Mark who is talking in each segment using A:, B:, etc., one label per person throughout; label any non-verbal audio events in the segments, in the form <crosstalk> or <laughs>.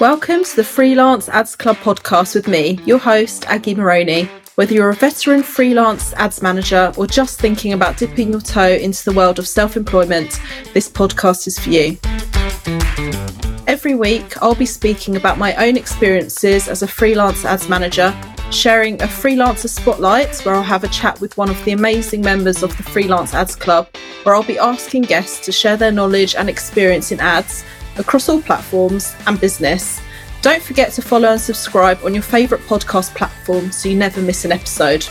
A: Welcome to the Freelance Ads Club podcast with me, your host, Aggie Moroney. Whether you're a veteran freelance ads manager or just thinking about dipping your toe into the world of self employment, this podcast is for you. Every week, I'll be speaking about my own experiences as a freelance ads manager, sharing a freelancer spotlight where I'll have a chat with one of the amazing members of the Freelance Ads Club, where I'll be asking guests to share their knowledge and experience in ads across all platforms and business. Don't forget to follow and subscribe on your favourite podcast platform so you never miss an episode.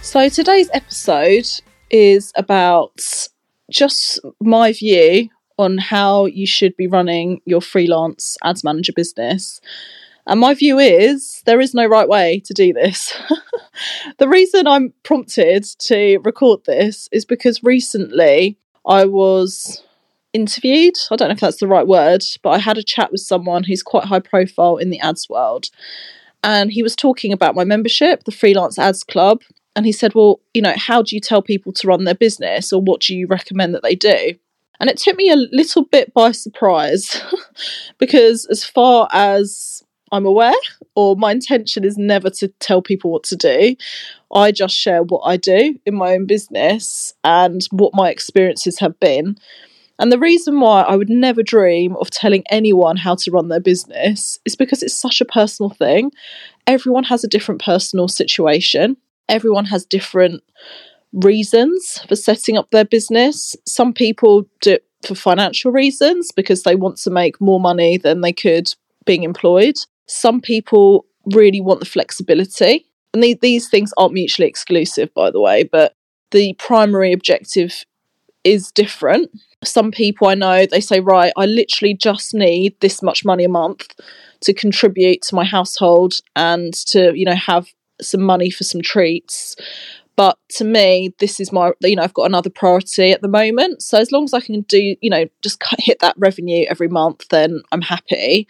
A: So, today's episode is about just my view on how you should be running your freelance ads manager business. And my view is there is no right way to do this. <laughs> the reason I'm prompted to record this is because recently I was interviewed. I don't know if that's the right word, but I had a chat with someone who's quite high profile in the ads world. And he was talking about my membership, the Freelance Ads Club. And he said, Well, you know, how do you tell people to run their business or what do you recommend that they do? And it took me a little bit by surprise <laughs> because, as far as I'm aware, or my intention is never to tell people what to do. I just share what I do in my own business and what my experiences have been. And the reason why I would never dream of telling anyone how to run their business is because it's such a personal thing. Everyone has a different personal situation, everyone has different reasons for setting up their business. Some people do it for financial reasons because they want to make more money than they could being employed. Some people really want the flexibility. And the, these things aren't mutually exclusive, by the way, but the primary objective is different. Some people I know, they say, right, I literally just need this much money a month to contribute to my household and to, you know, have some money for some treats. But to me, this is my, you know, I've got another priority at the moment. So as long as I can do, you know, just hit that revenue every month, then I'm happy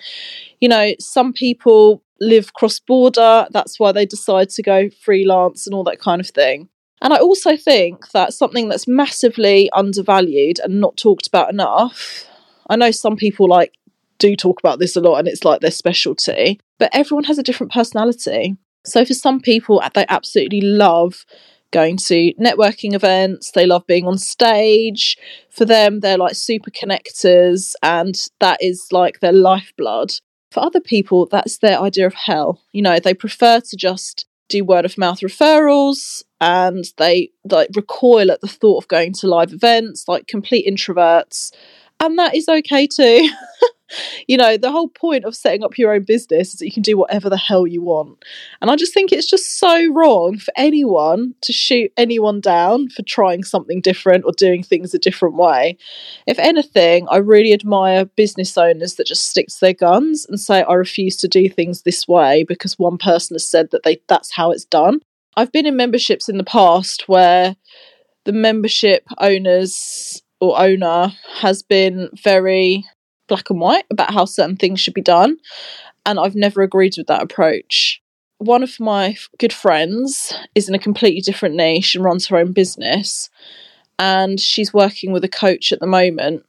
A: you know, some people live cross border, that's why they decide to go freelance and all that kind of thing. And I also think that something that's massively undervalued and not talked about enough. I know some people like do talk about this a lot and it's like their specialty, but everyone has a different personality. So for some people, they absolutely love going to networking events, they love being on stage. For them, they're like super connectors, and that is like their lifeblood. For other people, that's their idea of hell. You know, they prefer to just do word of mouth referrals and they like recoil at the thought of going to live events, like complete introverts. And that is okay too. <laughs> you know, the whole point of setting up your own business is that you can do whatever the hell you want. And I just think it's just so wrong for anyone to shoot anyone down for trying something different or doing things a different way. If anything, I really admire business owners that just stick to their guns and say, I refuse to do things this way because one person has said that they that's how it's done. I've been in memberships in the past where the membership owners or owner has been very black and white about how certain things should be done. And I've never agreed with that approach. One of my good friends is in a completely different niche and runs her own business. And she's working with a coach at the moment.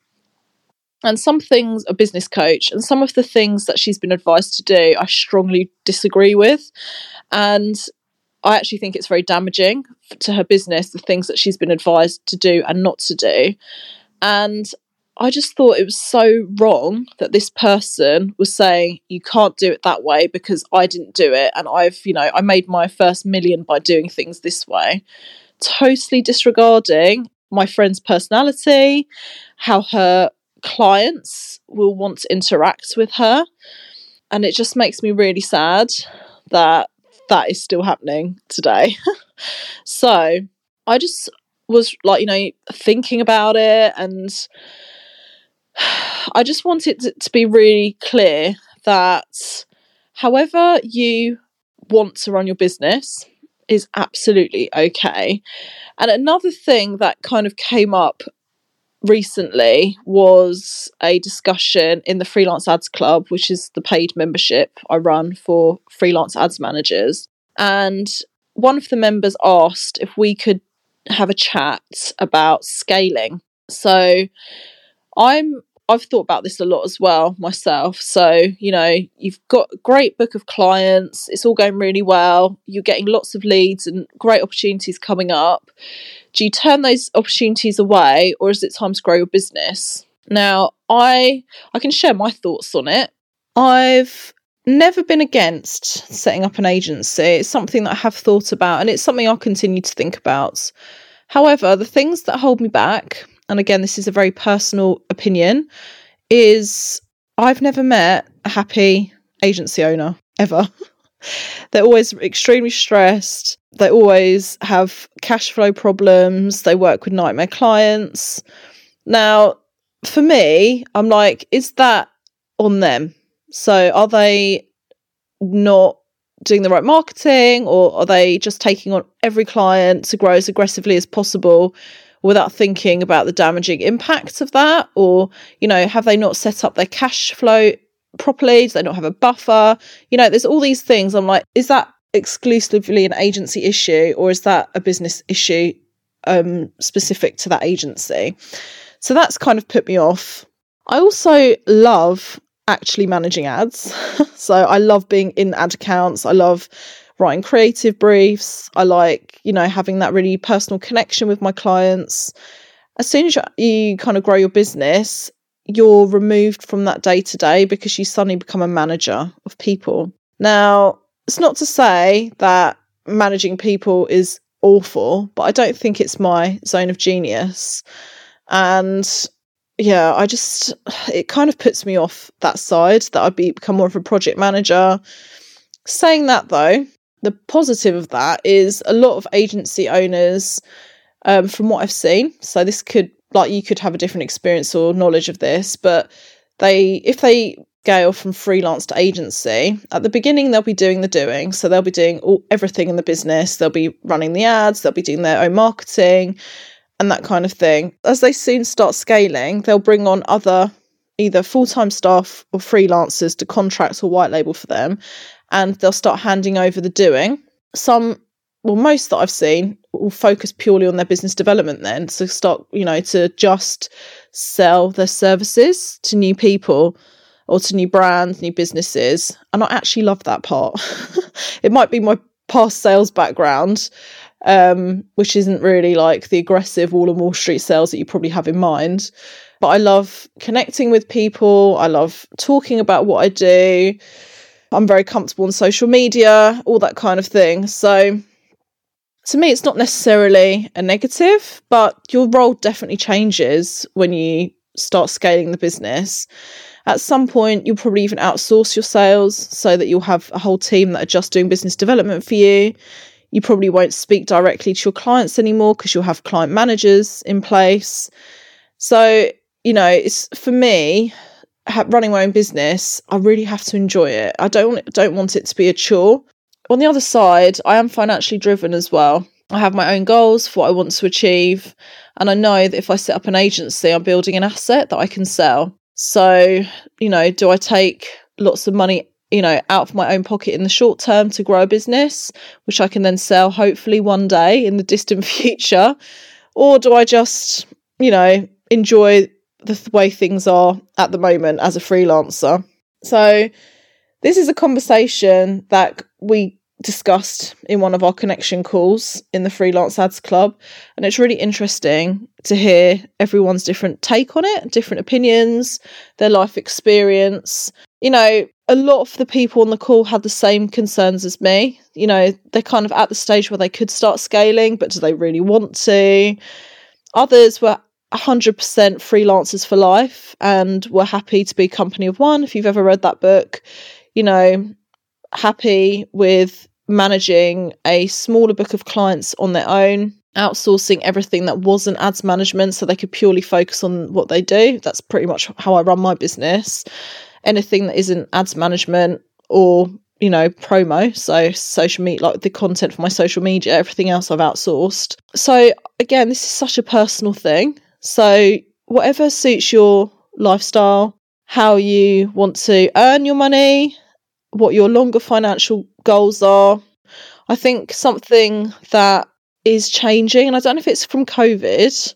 A: And some things, a business coach, and some of the things that she's been advised to do, I strongly disagree with. And I actually think it's very damaging to her business, the things that she's been advised to do and not to do. And I just thought it was so wrong that this person was saying you can't do it that way because I didn't do it and I've, you know, I made my first million by doing things this way. Totally disregarding my friend's personality, how her clients will want to interact with her. And it just makes me really sad that that is still happening today. <laughs> so I just was like, you know, thinking about it and <sighs> I just want it to, to be really clear that however you want to run your business is absolutely okay. And another thing that kind of came up recently was a discussion in the Freelance Ads Club, which is the paid membership I run for freelance ads managers. And one of the members asked if we could have a chat about scaling. So I'm I've thought about this a lot as well myself. So, you know, you've got a great book of clients, it's all going really well, you're getting lots of leads and great opportunities coming up. Do you turn those opportunities away or is it time to grow your business? Now, I I can share my thoughts on it. I've never been against setting up an agency. It's something that I have thought about and it's something I'll continue to think about. However, the things that hold me back and again, this is a very personal opinion, is I've never met a happy agency owner ever. <laughs> They're always extremely stressed. They always have cash flow problems. They work with nightmare clients. Now, for me, I'm like, is that on them? So are they not doing the right marketing or are they just taking on every client to grow as aggressively as possible without thinking about the damaging impacts of that? Or, you know, have they not set up their cash flow properly? Do they not have a buffer? You know, there's all these things. I'm like, is that exclusively an agency issue or is that a business issue um, specific to that agency? So that's kind of put me off. I also love actually managing ads. <laughs> so I love being in ad accounts. I love writing creative briefs. I like, you know, having that really personal connection with my clients. As soon as you kind of grow your business, you're removed from that day to day because you suddenly become a manager of people. Now, it's not to say that managing people is awful, but I don't think it's my zone of genius. And yeah, I just it kind of puts me off that side that I'd be become more of a project manager. Saying that though, the positive of that is a lot of agency owners, um, from what I've seen, so this could like you could have a different experience or knowledge of this, but they if they scale from freelance to agency at the beginning they'll be doing the doing so they'll be doing all, everything in the business. They'll be running the ads they'll be doing their own marketing and that kind of thing. As they soon start scaling they'll bring on other either full-time staff or freelancers to contract or white label for them and they'll start handing over the doing. Some, well, most that I've seen will focus purely on their business development then. So start, you know, to just sell their services to new people or to new brands, new businesses. And I actually love that part. <laughs> it might be my past sales background, um, which isn't really like the aggressive Wall of Wall Street sales that you probably have in mind. But I love connecting with people. I love talking about what I do. I'm very comfortable on social media, all that kind of thing. So to me, it's not necessarily a negative, but your role definitely changes when you start scaling the business. At some point, you'll probably even outsource your sales so that you'll have a whole team that are just doing business development for you. You probably won't speak directly to your clients anymore because you'll have client managers in place. So, you know, it's for me, running my own business, I really have to enjoy it. I don't don't want it to be a chore. On the other side, I am financially driven as well. I have my own goals for what I want to achieve, and I know that if I set up an agency, I'm building an asset that I can sell. So, you know, do I take lots of money, you know, out of my own pocket in the short term to grow a business, which I can then sell hopefully one day in the distant <laughs> future? Or do I just, you know, enjoy the th- way things are at the moment as a freelancer. So, this is a conversation that we discussed in one of our connection calls in the Freelance Ads Club. And it's really interesting to hear everyone's different take on it, different opinions, their life experience. You know, a lot of the people on the call had the same concerns as me. You know, they're kind of at the stage where they could start scaling, but do they really want to? Others were 100% freelancers for life and we're happy to be company of one. If you've ever read that book you know happy with managing a smaller book of clients on their own outsourcing everything that wasn't ads management so they could purely focus on what they do. That's pretty much how i run my business. Anything that isn't ads management or you know promo so social media like the content for my social media everything else i've outsourced. So again this is such a personal thing so, whatever suits your lifestyle, how you want to earn your money, what your longer financial goals are. I think something that is changing, and I don't know if it's from COVID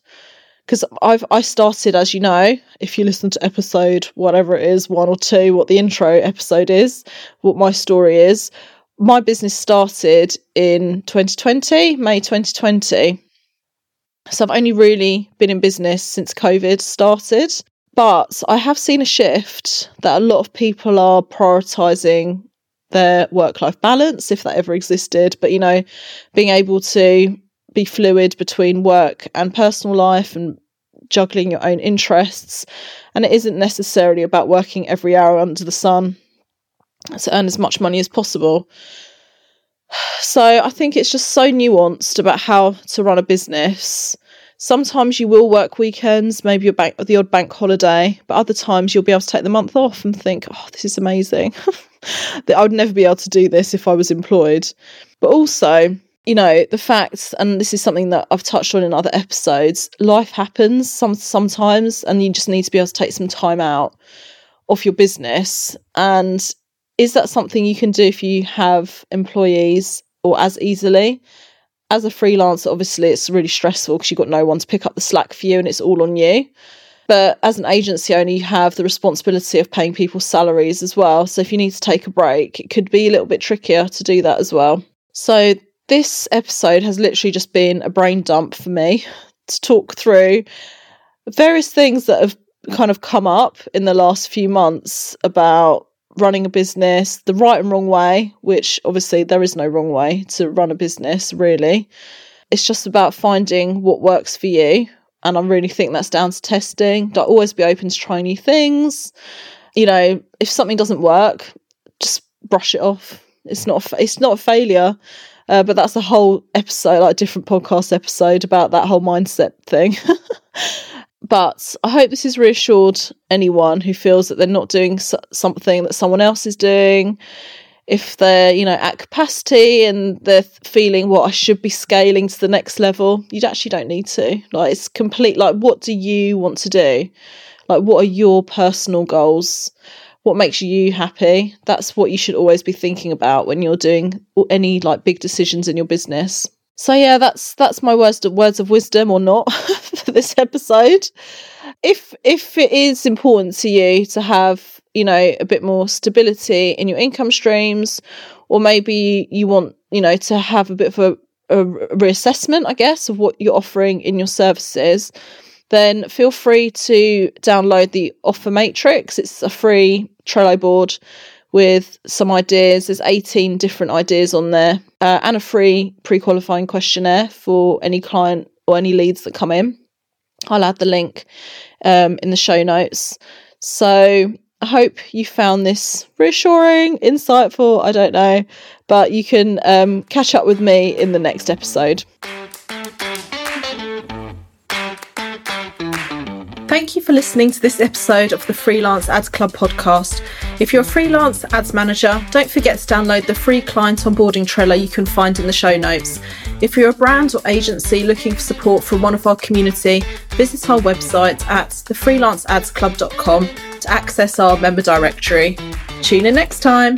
A: because I've I started, as you know, if you listen to episode whatever it is, one or two, what the intro episode is, what my story is. My business started in 2020, May 2020. So I've only really been in business since COVID started. But I have seen a shift that a lot of people are prioritizing their work life balance, if that ever existed. But, you know, being able to be fluid between work and personal life and juggling your own interests. And it isn't necessarily about working every hour under the sun to earn as much money as possible. So I think it's just so nuanced about how to run a business Sometimes you will work weekends, maybe your bank the odd bank holiday, but other times you'll be able to take the month off and think, "Oh, this is amazing." <laughs> I would never be able to do this if I was employed. But also, you know, the fact, and this is something that I've touched on in other episodes, life happens some sometimes, and you just need to be able to take some time out of your business. And is that something you can do if you have employees or as easily? as a freelancer, obviously it's really stressful because you've got no one to pick up the slack for you and it's all on you. But as an agency owner, you have the responsibility of paying people's salaries as well. So if you need to take a break, it could be a little bit trickier to do that as well. So this episode has literally just been a brain dump for me to talk through various things that have kind of come up in the last few months about running a business the right and wrong way, which obviously there is no wrong way to run a business, really. It's just about finding what works for you. And I really think that's down to testing. Don't always be open to try new things. You know, if something doesn't work, just brush it off. It's not a, it's not a failure. Uh, but that's a whole episode, like a different podcast episode about that whole mindset thing. <laughs> But I hope this has reassured anyone who feels that they're not doing something that someone else is doing. If they're, you know, at capacity and they're feeling, what well, I should be scaling to the next level, you actually don't need to. Like, it's complete. Like, what do you want to do? Like, what are your personal goals? What makes you happy? That's what you should always be thinking about when you're doing any like big decisions in your business. So yeah, that's that's my words of words of wisdom or not <laughs> for this episode. If if it is important to you to have, you know, a bit more stability in your income streams, or maybe you want, you know, to have a bit of a, a reassessment, I guess, of what you're offering in your services, then feel free to download the offer matrix. It's a free Trello board with some ideas. There's 18 different ideas on there uh, and a free pre qualifying questionnaire for any client or any leads that come in. I'll add the link um, in the show notes. So I hope you found this reassuring, insightful. I don't know, but you can um, catch up with me in the next episode. Thank you for listening to this episode of the Freelance Ads Club podcast. If you're a freelance ads manager, don't forget to download the free client onboarding Trello you can find in the show notes. If you're a brand or agency looking for support from one of our community, visit our website at thefreelanceadsclub.com to access our member directory. Tune in next time.